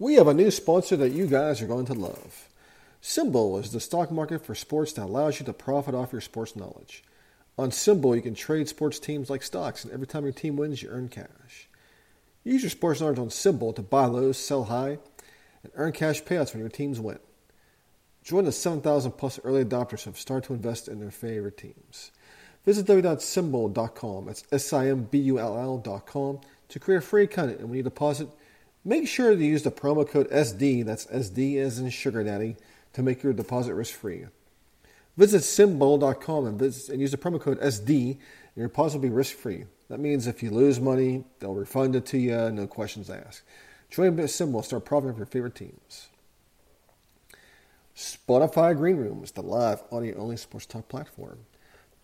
We have a new sponsor that you guys are going to love. SimBull is the stock market for sports that allows you to profit off your sports knowledge. On SimBull, you can trade sports teams like stocks, and every time your team wins, you earn cash. Use your sports knowledge on SimBull to buy low, sell high, and earn cash payouts when your teams win. Join the 7,000 plus early adopters who have started to invest in their favorite teams. Visit www.simbull.com, that's S-I-M-B-U-L-L.com, to create a free account, and when you deposit, Make sure to use the promo code SD, that's SD as in Sugar Daddy, to make your deposit risk free. Visit simbull.com and, visit, and use the promo code SD, and your deposit will be risk free. That means if you lose money, they'll refund it to you, no questions asked. Join SimBull, start profiting from your favorite teams. Spotify Green Room is the live audio only sports talk platform.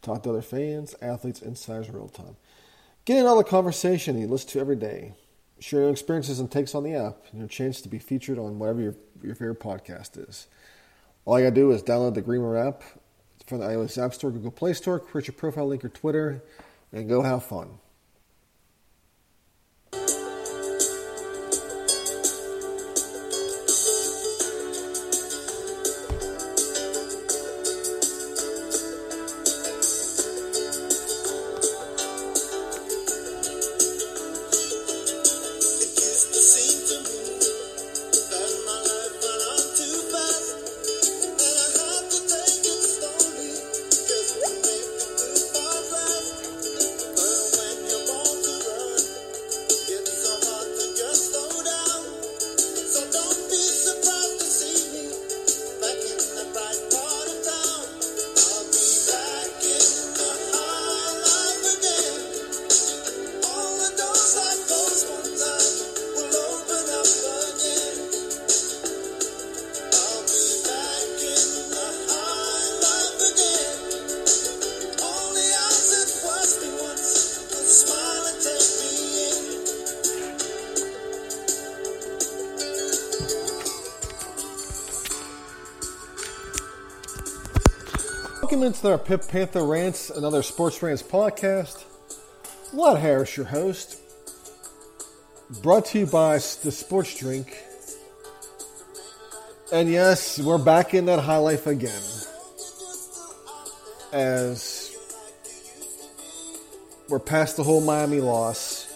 Talk to other fans, athletes, insiders real time. Get in all the conversation you listen to every day. Share your experiences and takes on the app and your chance to be featured on whatever your, your favorite podcast is. All you gotta do is download the Greenroom app from the iOS App Store, Google Play Store, create your profile link or Twitter, and go have fun. Welcome into our Pitt Panther Rants, another Sports Rants podcast. Vlad Harris, your host. Brought to you by the Sports Drink. And yes, we're back in that high life again. As we're past the whole Miami loss.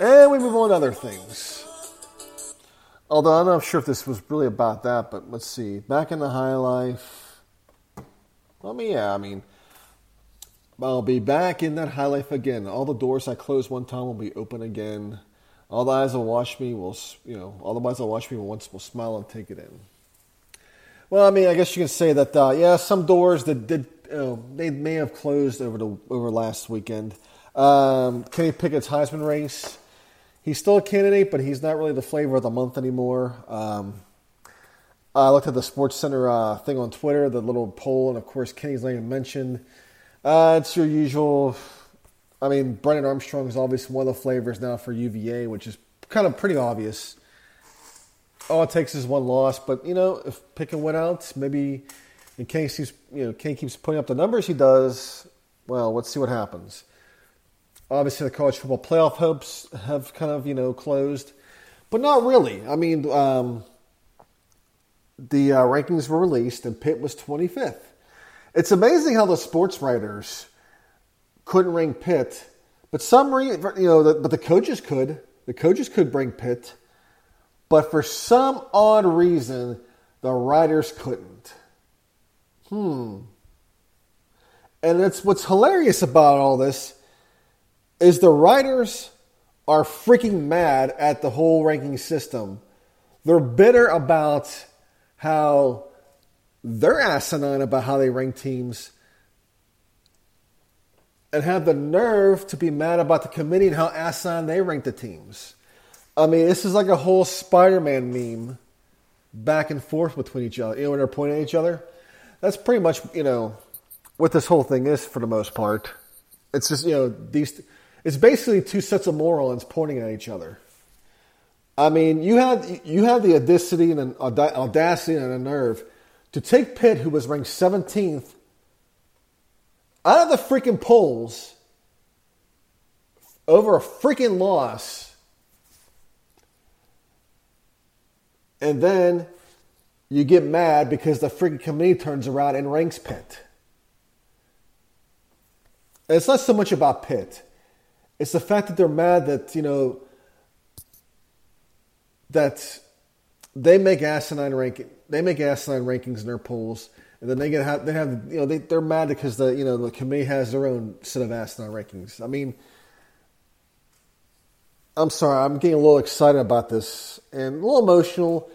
And we move on to other things. Although I'm not sure if this was really about that, but let's see. Back in the high life I mean, yeah, I mean, I'll be back in that high life again. All the doors I closed one time will be open again. All the eyes that watch me will, you know, all the eyes that watch me once will smile and take it in. Well, I mean, I guess you can say that, uh, yeah, some doors that did, know, they may have closed over the over last weekend. Um, Kenny Pickett's Heisman race. He's still a candidate, but he's not really the flavor of the month anymore. Um, I looked at the Sports Center uh, thing on Twitter, the little poll, and of course Kenny's name mentioned. Uh, it's your usual. I mean, Brennan Armstrong is obviously one of the flavors now for UVA, which is kind of pretty obvious. All it takes is one loss, but you know, if Pickett went out, maybe and Kenny keeps you know Kenny keeps putting up the numbers he does. Well, let's see what happens. Obviously, the college football playoff hopes have kind of you know closed, but not really. I mean. Um, the uh, rankings were released, and Pitt was 25th. It's amazing how the sports writers couldn't rank Pitt, but some, you know, the, but the coaches could. The coaches could bring Pitt, but for some odd reason, the writers couldn't. Hmm. And it's what's hilarious about all this is the writers are freaking mad at the whole ranking system. They're bitter about how they're asinine about how they rank teams and have the nerve to be mad about the committee and how asinine they rank the teams. I mean, this is like a whole Spider-Man meme, back and forth between each other. You know, when they're pointing at each other. That's pretty much you know what this whole thing is for the most part. It's just you know these. It's basically two sets of morons pointing at each other. I mean, you have you had the audacity and an audacity and a nerve to take Pitt, who was ranked 17th, out of the freaking polls over a freaking loss, and then you get mad because the freaking committee turns around and ranks Pitt. And it's not so much about Pitt. It's the fact that they're mad that, you know, that they make asinine ranking, they make asinine rankings in their polls, and then they get have, they have you know they they're mad because the you know the committee has their own set of asinine rankings. I mean, I'm sorry, I'm getting a little excited about this and a little emotional,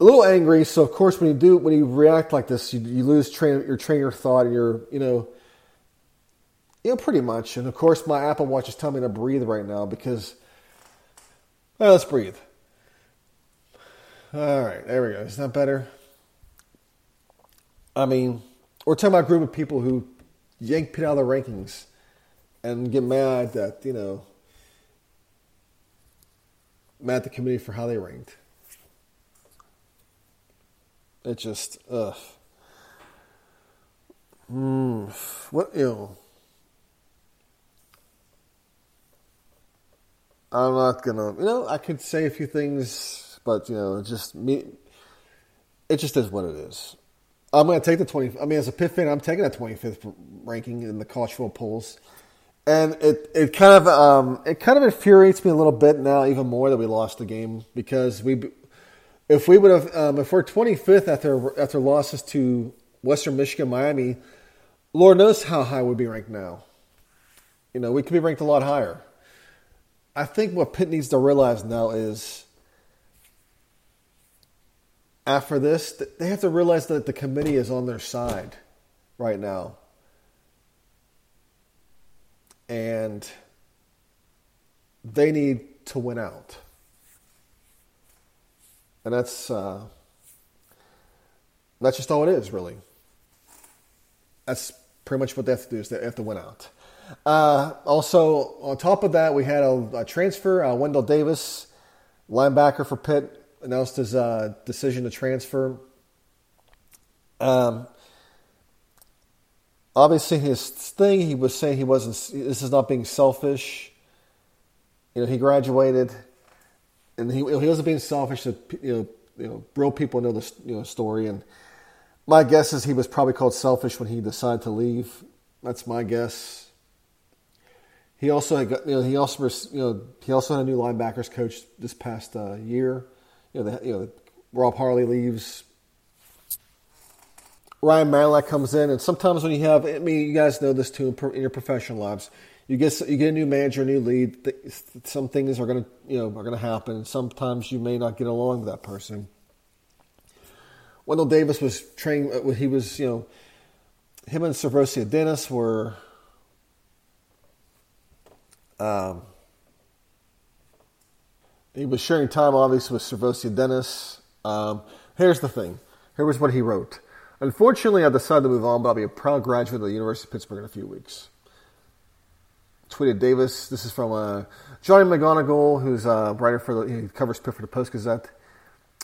a little angry. So of course, when you do when you react like this, you, you lose train your train your thought and your you know. You know, pretty much. And of course, my Apple Watch is telling me to breathe right now because, well, let's breathe. All right, there we go. Is that better? I mean, we're talking about a group of people who yank Pitt out of the rankings and get mad that, you know, mad at the committee for how they ranked. It just, ugh. Mm, what, you know. I'm not gonna, you know, I could say a few things, but, you know, just me, it just is what it is. I'm to take the 20. I mean, as a Pitt fan, I'm taking that 25th ranking in the college football polls and it it kind of um, it kind of infuriates me a little bit now, even more that we lost the game because we if we would have um, if we're 25th after after losses to Western Michigan, Miami, Lord knows how high we'd be ranked now. You know, we could be ranked a lot higher. I think what Pitt needs to realize now is after this, they have to realize that the committee is on their side right now and they need to win out. And that's uh, that's just all it is, really. That's pretty much what they have to do is they have to win out. Uh, also, on top of that, we had a, a transfer. Uh, Wendel Davis, linebacker for Pitt, announced his uh, decision to transfer. Um, obviously his thing he was saying he wasn't this is not being selfish you know he graduated and he, he wasn't being selfish to you know you know real people know the you know story and my guess is he was probably called selfish when he decided to leave that's my guess he also you know he also you know he also had a new linebackers coach this past uh, year you know the, you know Rob Harley leaves Ryan Manalac comes in, and sometimes when you have, I mean, you guys know this too in your professional lives. You get you get a new manager, a new lead. Some things are gonna you know are gonna happen. Sometimes you may not get along with that person. Wendel Davis was training. Uh, he was you know him and SirVocea Dennis were. Um, he was sharing time, obviously, with SirVocea Dennis. Um, here's the thing. Here was what he wrote. Unfortunately, I decided to move on, but I'll be a proud graduate of the University of Pittsburgh in a few weeks. Tweeted Davis. This is from uh, Johnny McGonigal, who's a writer for the he covers Pitt for the Post Gazette.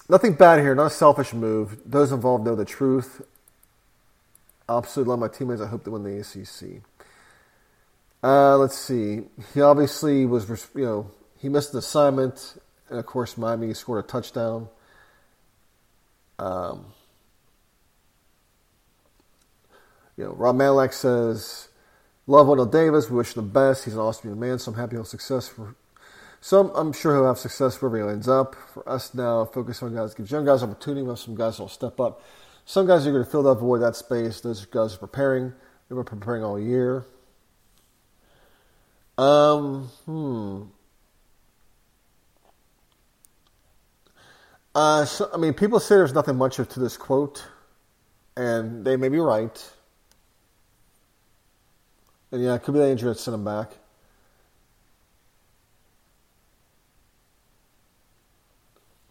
Nothing bad here, not a selfish move. Those involved know the truth. I absolutely love my teammates. I hope they win the ACC. Uh, let's see. He obviously was, you know, he missed an assignment, and of course, Miami scored a touchdown. Um, You know, Rob Malek says, Love Wendel Davis. We wish him the best. He's an awesome young man, so I'm happy he'll success for some. I'm sure he'll have success wherever he ends up. For us now, focus on guys, gives young guys opportunity. We have some guys that'll step up. Some guys are going to fill that void, that space. Those guys are preparing. They were preparing all year. Um, hmm. Uh, so, I mean, people say there's nothing much to this quote, and they may be right. And yeah, it could be the injury that sent him back.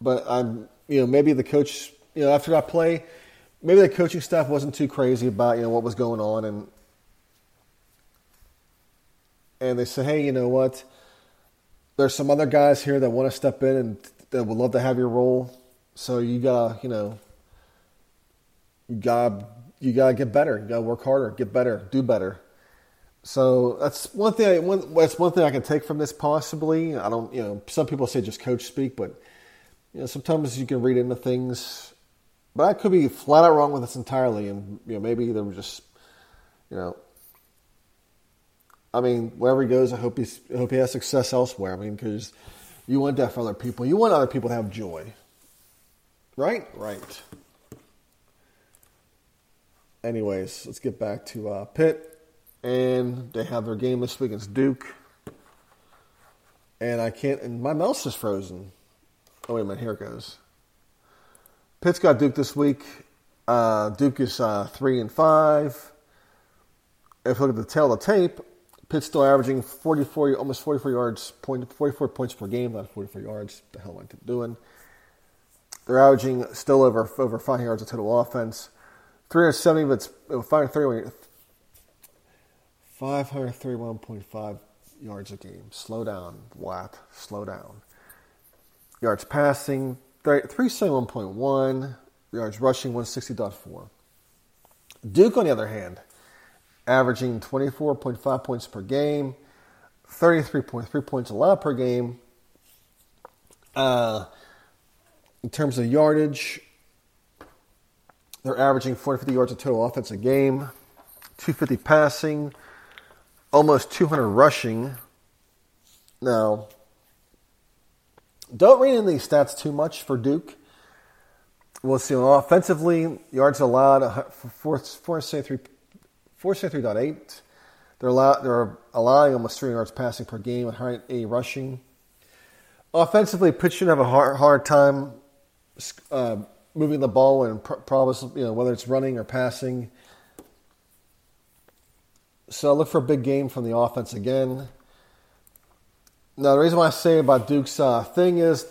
but I'm you know maybe the coach you know after that play, maybe the coaching staff wasn't too crazy about you know what was going on and and they say, hey, you know what? There's some other guys here that want to step in and that would love to have your role. So you gotta, you know, you gotta you gotta get better. You gotta work harder, get better, do better. So that's one thing. I, one, that's one thing I can take from this. Possibly, I don't. You know, some people say just coach speak, but you know, sometimes you can read into things. But I could be flat out wrong with this entirely, and you know, maybe they were just, you know, I mean, wherever he goes, I hope he's, I hope he has success elsewhere. I mean, because you want that for other people. You want other people to have joy, right? Right. Anyways, let's get back to uh, Pitt, and they have their game this week against Duke. And I can't, and my mouse is frozen. Oh wait a minute, here it goes. Pitt's got Duke this week. Uh, Duke is uh, three and five. If you look at the tail of the tape, Pitt's still averaging 44, almost 44 yards, point, 44 points per game, not 44 yards. The hell am I doing? They're averaging still over over five yards of total offense. 370 of it's 531, 531.5 yards a game. Slow down, Watt. Slow down. Yards passing, 371.1. Yards rushing, 160.4. Duke, on the other hand, averaging 24.5 points per game, 33.3 points allowed per game. Uh, in terms of yardage, they're averaging 450 yards of total offense a game, 250 passing, almost 200 rushing. Now, don't read in these stats too much for Duke. We'll see. Offensively, yards allowed, 473 473.8. They're, allow, they're allowing almost three yards passing per game and 180 rushing. Offensively, Pitt should have a hard, hard time uh, moving the ball and probably you know whether it's running or passing. So I look for a big game from the offense again. Now the reason why I say about Duke's uh, thing is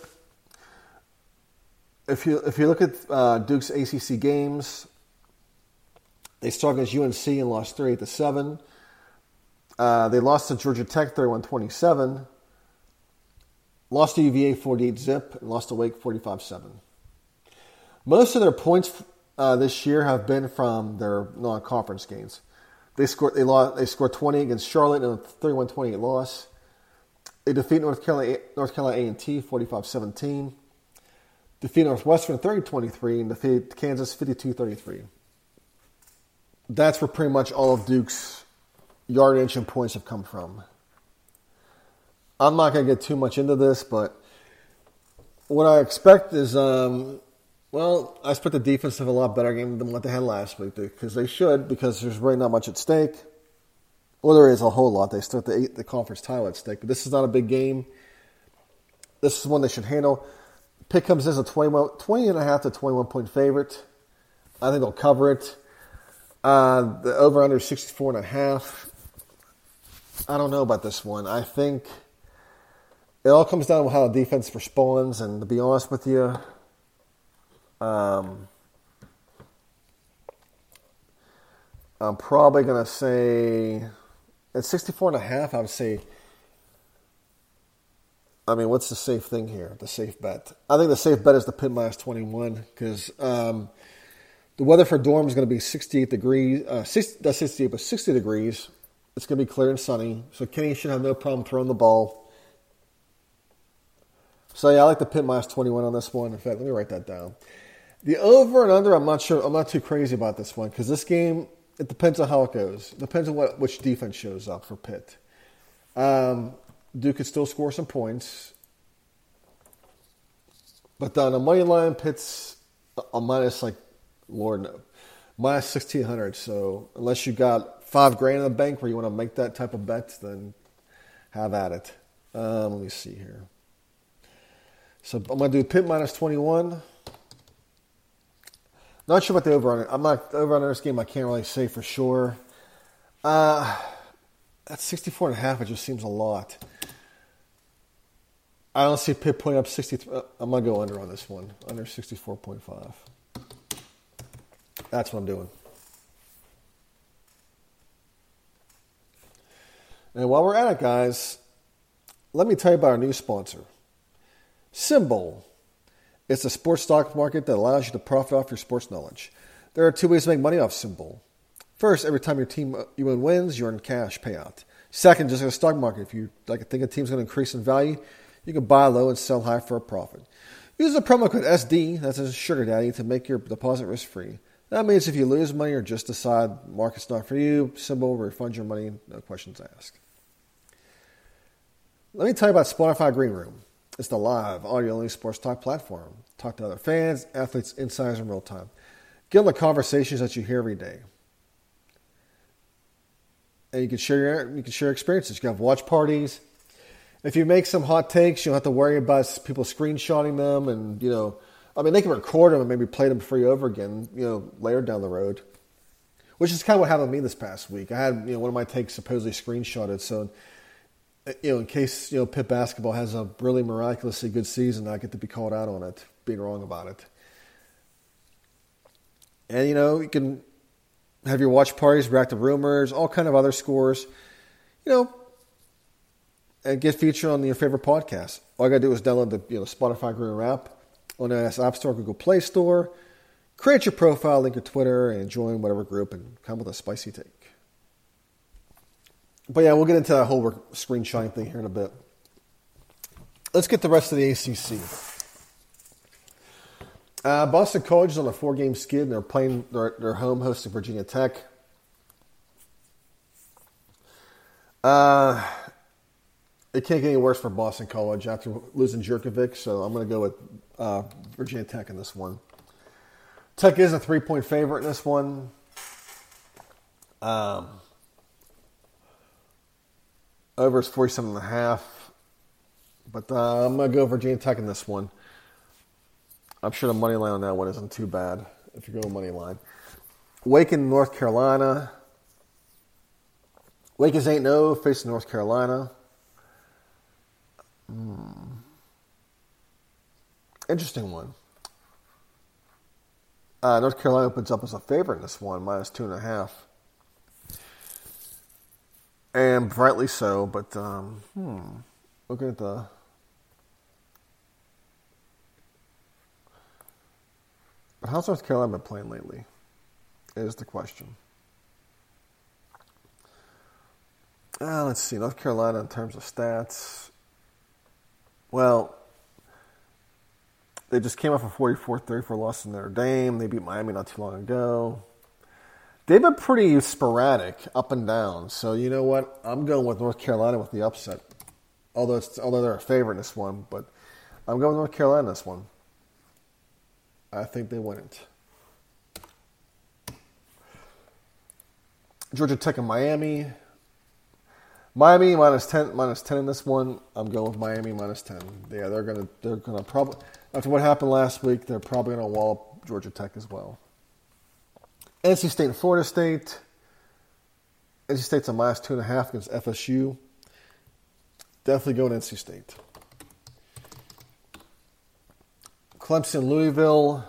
if you if you look at uh, Duke's ACC games, they struggled against UNC and lost 38 to 7. Uh, they lost to Georgia Tech 31 27. Lost to UVA 48 zip and lost to Wake 45 7. Most of their points uh, this year have been from their non conference games. They scored, they, lost, they scored 20 against Charlotte in a 31 28 loss. They defeat North Carolina, North Carolina A&T 45 17. Defeat Northwestern 30 23 and defeat Kansas 52 33 that's where pretty much all of Duke's yardage and points have come from. I'm not going to get too much into this, but what I expect is, um, well, I expect the defense to have a lot better game than what they had last week because they should, because there's really not much at stake. Well, there is a whole lot. They start the the conference title at stake, but this is not a big game. This is one they should handle. Pitt comes as a 20, 20 and a half to 21 point favorite. I think they'll cover it. Uh, the over under 64 and a half. I don't know about this one. I think it all comes down to how the defense responds. And to be honest with you, um, I'm probably going to say at 64 and a half, I would say. I mean, what's the safe thing here? The safe bet. I think the safe bet is the Pitt minus 21 because um, the weather for Durham is going to be 68 degrees, uh, 60, not 68, but 60 degrees. It's going to be clear and sunny, so Kenny should have no problem throwing the ball. So yeah, I like the Pitt minus 21 on this one. In fact, let me write that down. The over and under, I'm not sure. I'm not too crazy about this one because this game it depends on how it goes. It depends on what which defense shows up for Pitt. Um, Duke could still score some points, but on a money line, Pitt's a minus like Lord no. Minus 1600 So unless you got five grand in the bank where you want to make that type of bet, then have at it. Um, let me see here. So I'm going to do Pitt minus 21. Not sure about the over under. I'm not over under this game. I can't really say for sure. Uh, that's 64 and a half. It just seems a lot. I don't see Pitt putting up 63. Uh, I'm going to go under on this one. Under 64.5. That's what I'm doing. And while we're at it, guys, let me tell you about our new sponsor, SimBull. It's a sports stock market that allows you to profit off your sports knowledge. There are two ways to make money off SimBull. First, every time your team uh, you win wins, you earn cash payout. Second, just like a stock market, if you like think a team's going to increase in value, you can buy low and sell high for a profit. Use the promo code SD, that's a sugar daddy, to make your deposit risk free. That means if you lose money or just decide market's not for you, SimBull refund your money, no questions asked. Let me tell you about Spotify Green Room. It's the live audio only sports talk platform. Talk to other fans, athletes, insiders in real time. Get on the conversations that you hear every day. And you can share your you can share experiences. You can have watch parties. If you make some hot takes, you don't have to worry about people screenshotting them and you know I mean they can record them and maybe play them you over again, you know, later down the road. Which is kind of what happened to me this past week. I had, you know, one of my takes supposedly screenshotted, so uh, you know, in case you know Pitt basketball has a really miraculously good season, I get to be called out on it, being wrong about it. And you know, you can have your watch parties, react to rumors, all kind of other scores. You know, and get featured on your favorite podcast. All you gotta do is download the you know Spotify Green app on the App Store, Google Play Store. Create your profile, link your Twitter, and join whatever group, and come with a spicy take. But yeah, we'll get into that whole screenshotting thing here in a bit. Let's get the rest of the ACC. Uh, Boston College is on a four-game skid, and they're playing. Their, home hosting Virginia Tech. Uh, it can't get any worse for Boston College after losing Jurkovec, so I'm going to go with uh, Virginia Tech in this one. Tech is a three-point favorite in this one. Um, over is 47 and a half. But uh, I'm going to go Virginia Tech in this one. I'm sure the money line on that one isn't too bad if you're going money line. Wake in North Carolina. Wake is 8 0 facing North Carolina. Hmm. Interesting one. Uh, North Carolina opens up as a favorite in this one, minus two and a half and rightly so. But um, hmm, looking at the but how's North Carolina been playing lately? Is the question. Uh, let's see, North Carolina in terms of stats. Well, they just came off a 44 34 loss in Notre Dame. They beat Miami not too long ago they've been pretty sporadic up and down. So you know what? I'm going with North Carolina with the upset. Although it's although they're a favorite in this one, but I'm going North Carolina in this one. I think they win it. Georgia Tech and Miami. Miami minus ten minus ten in this one. I'm going with Miami minus ten. Yeah, they're gonna they're gonna probably after what happened last week, they're probably gonna wallop Georgia Tech as well. NC State and Florida State. NC State's a minus two and a half against FSU. Definitely going NC State. Clemson, Louisville.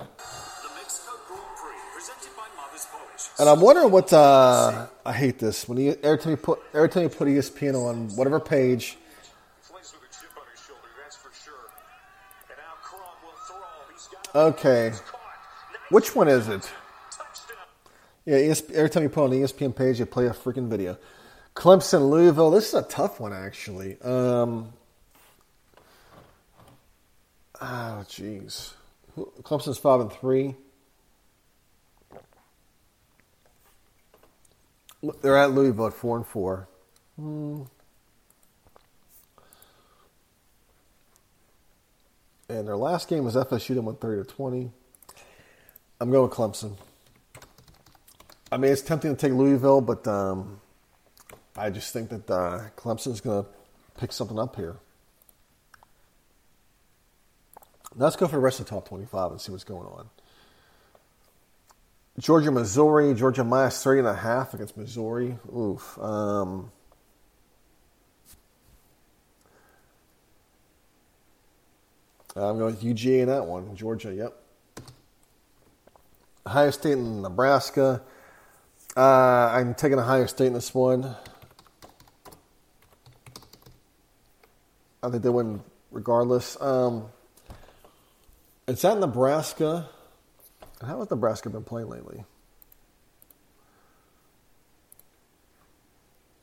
And I'm wondering what uh, I hate this when you every time you put every time you put ESPN on whatever page. Okay, which one is it? Yeah, every time you put on the ESPN page, you play a freaking video. Clemson, Louisville. This is a tough one, actually. Um, oh, jeez. Clemson's five and three. They're at Louisville at four and four. Hmm. And their last game was FSU. They won thirty to twenty. I'm going with Clemson. I mean, it's tempting to take Louisville, but um, I just think that uh, Clemson's going to pick something up here. Let's go for the rest of the top 25 and see what's going on. Georgia, Missouri. Georgia minus three and a half against Missouri. Oof. Um, I'm going with UGA in that one. Georgia, yep. Ohio State and Nebraska. Uh, I'm taking Ohio State in this one. I think they win regardless. Um, it's at Nebraska. How has Nebraska been playing lately?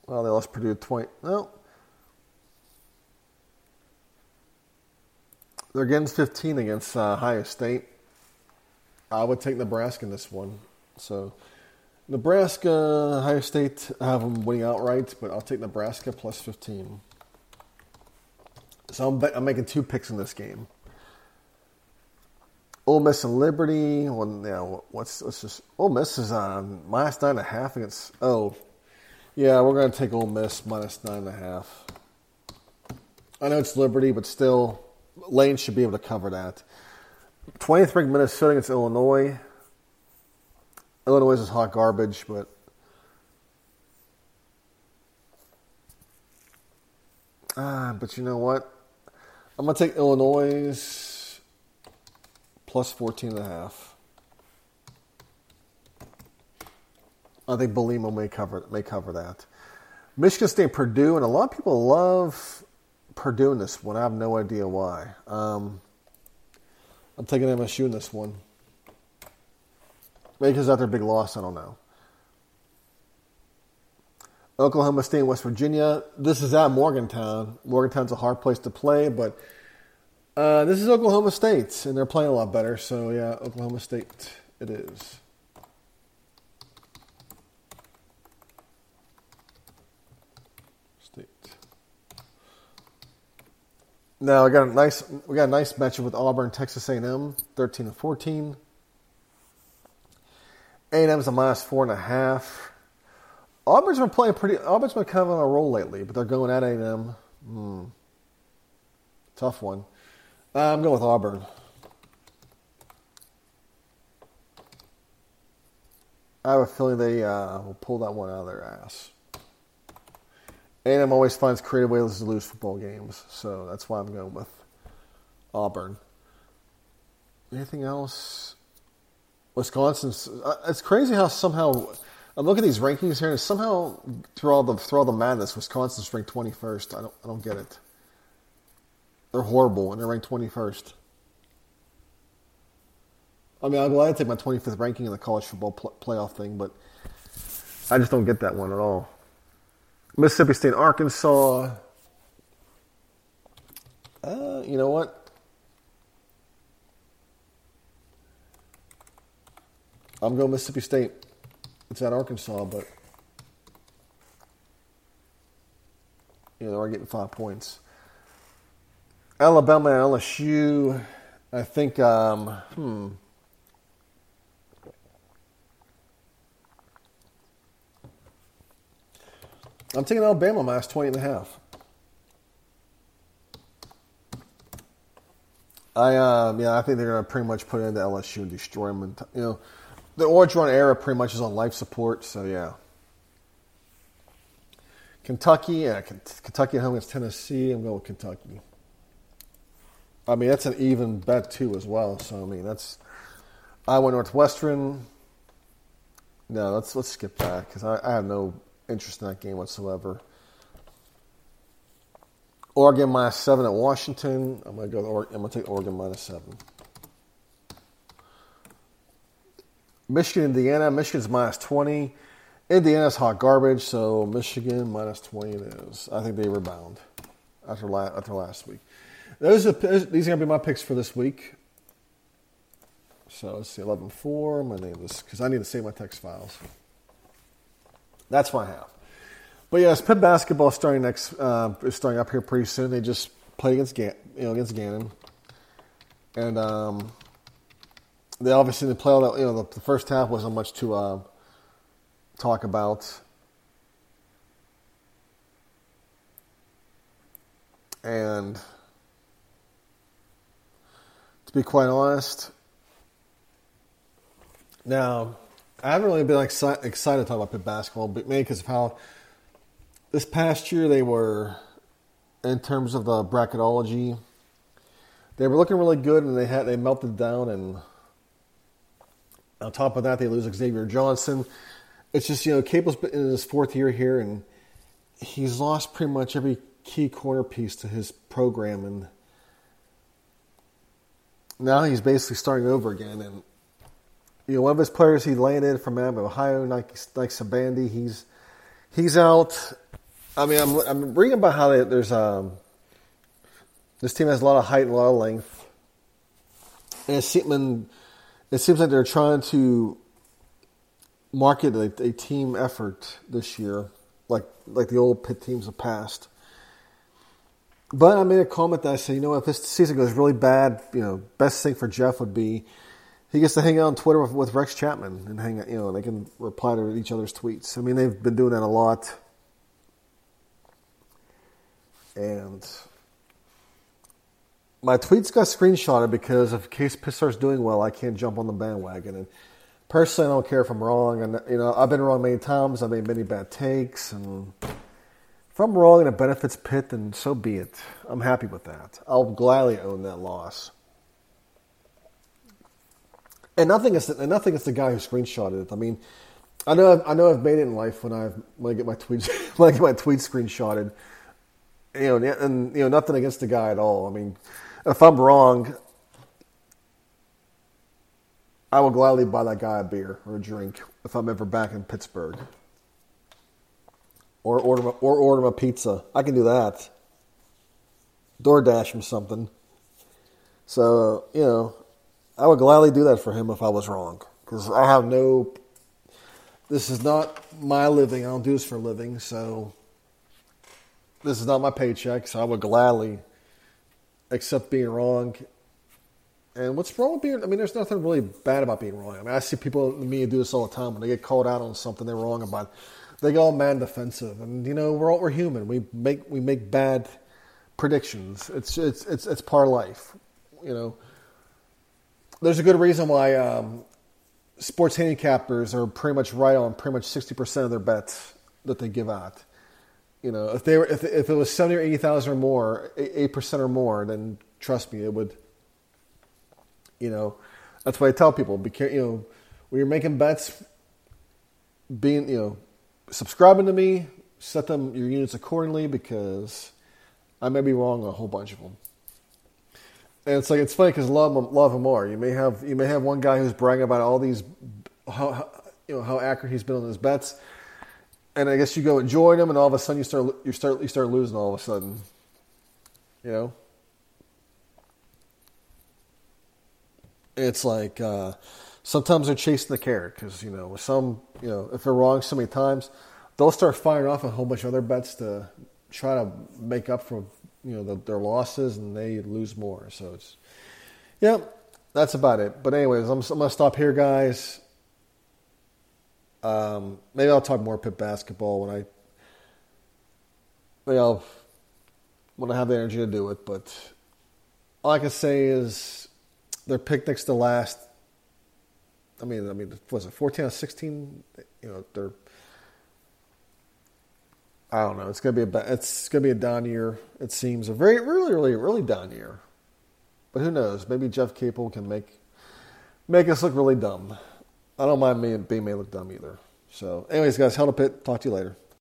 Well, they lost Purdue 20. No. They're getting 15 against uh, Ohio State. I would take Nebraska in this one. So, Nebraska, Ohio State, I have them winning outright, but I'll take Nebraska plus 15. So I'm, I'm making two picks in this game. Ole Miss and Liberty. Well, yeah, what's let's just Ole Miss is on minus nine and a half against. Oh, yeah, we're gonna take Ole Miss minus nine and a half. I know it's Liberty, but still, Lane should be able to cover that. 20th ranked Minnesota against Illinois. Illinois is hot garbage, but ah, but you know what? I'm to take Illinois plus 14 and a half. I think Bielema may cover may cover that. Michigan State, Purdue, and a lot of people love Purdue in this one. I have no idea why. Um, I'm taking MSU in this one. Maybe because that's their big loss. I don't know. Oklahoma State and West Virginia. This is at Morgantown. Morgantown's a hard place to play, but uh, this is Oklahoma State, and they're playing a lot better. So, yeah, Oklahoma State it is. State. Now, we got a nice we got a nice matchup with Auburn, Texas A&M, thirteen and fourteen. A&M's a minus four and a half. Auburn's been playing pretty. Auburn's been kind of on a roll lately, but they're going at A&M. Hmm. Tough one. Uh, I'm going with Auburn. I have a feeling they uh, will pull that one out of their ass. A&M always finds creative ways to lose football games, so that's why I'm going with Auburn. Anything else? Wisconsin's. Uh, it's crazy how somehow I look at these rankings here, and somehow through all the through all the madness, Wisconsin's ranked twenty first. I don't I don't get it. They're horrible, and they're ranked twenty first. I mean, I'm glad I take my 25th ranking in the college football pl- playoff thing, but I just don't get that one at all. Mississippi State, Arkansas. Uh, you know what? I'm going Mississippi State. It's at Arkansas, but you know they're getting five points. Alabama and LSU. I think. Um, hmm. I'm taking Alabama minus 20 and a half. I um, yeah, I think they're gonna pretty much put it into LSU and destroy them. You know, the Orgeron era pretty much is on life support, so yeah. Kentucky, yeah, Kentucky at home against Tennessee. I'm going with Kentucky. I mean, that's an even bet too, as well. So I mean, that's Iowa Northwestern. No, let's let's skip that because I, I have no interest in that game whatsoever. Oregon minus seven at Washington. I'm gonna go. I'm gonna take Oregon minus seven. Michigan, Indiana. Michigan's minus twenty. Indiana's hot garbage, so Michigan minus twenty it is. I think they rebound after last, after last week. Those are these are gonna be my picks for this week. So let's see, 11-4. I'm gonna name this because I need to save my text files. That's I have. But yes, Pitt basketball starting next uh, is starting up here pretty soon. They just played against Gan- you know against Gannon, and um, they obviously they play all that. You know, the, the first half wasn't much to uh, talk about, and to be quite honest, now I haven't really been excited, excited to talk about Pitt basketball, but mainly because of how this past year they were, in terms of the bracketology, they were looking really good, and they had they melted down, and on top of that, they lose Xavier Johnson. It's just you know Capel's been in his fourth year here, and he's lost pretty much every key corner piece to his program, and now he's basically starting over again. And you know, one of his players he landed from Ohio, Nike, Nike Sibande, he's he's out. I mean, I'm I'm reading about how they, there's um this team has a lot of height and a lot of length, and it seems, it seems like they're trying to market a, a team effort this year, like like the old Pitt teams of past. But I made a comment that I said, you know, if this season goes really bad, you know, best thing for Jeff would be he gets to hang out on Twitter with, with Rex Chapman and hang out, you know, they can reply to each other's tweets. I mean, they've been doing that a lot. And my tweets got screenshotted because if Case Pissar's doing well, I can't jump on the bandwagon. And personally, I don't care if I'm wrong. And you know, I've been wrong many times. I've made many bad takes, and if I'm wrong and it benefits Pitt, then so be it. I'm happy with that. I'll gladly own that loss. And nothing is and nothing is the guy who screenshotted it. I mean, I know I've, I know I've made it in life when I when I get my tweets when I get my tweets screenshotted. You know, and you know nothing against the guy at all. I mean, if I'm wrong, I will gladly buy that guy a beer or a drink if I'm ever back in Pittsburgh. Or order him, or order a pizza. I can do that. DoorDash him something. So you know, I would gladly do that for him if I was wrong because I have no. This is not my living. I don't do this for a living, so this is not my paycheck. So I would gladly accept being wrong. And what's wrong with being? I mean, there's nothing really bad about being wrong. I mean, I see people media do this all the time when they get called out on something they're wrong about. They get all mad and defensive, and you know we're all we're human. We make we make bad predictions. It's it's it's it's part of life. You know, there's a good reason why um, sports handicappers are pretty much right on pretty much sixty percent of their bets that they give out. You know, if they were if if it was seventy or eighty thousand or more, eight percent or more, then trust me, it would. You know, that's why I tell people: be you know, when you're making bets, being you know, subscribing to me, set them your units accordingly because I may be wrong on a whole bunch of them. And it's like it's funny because love love them more. You may have you may have one guy who's bragging about all these how, how you know how accurate he's been on his bets and I guess you go and join them, and all of a sudden you start you start you start losing all of a sudden, you know. It's like uh, sometimes they're chasing the carrot because you know some you know if they're wrong so many times, they'll start firing off a whole bunch of other bets to try to make up for you know the, their losses, and they lose more. So it's yeah, that's about it. But anyways, I'm, I'm gonna stop here, guys. Um, maybe I'll talk more Pitt basketball when I maybe I'll when I have the energy to do it. But all I can say is their picnics to last. I mean, I mean, was it fourteen or sixteen? You know, they're. I don't know. It's gonna be a it's gonna be a down year. It seems a very really really really down year. But who knows? Maybe Jeff Capel can make make us look really dumb. I don't mind me being made look dumb either. So, anyways, guys, held up it. Talk to you later.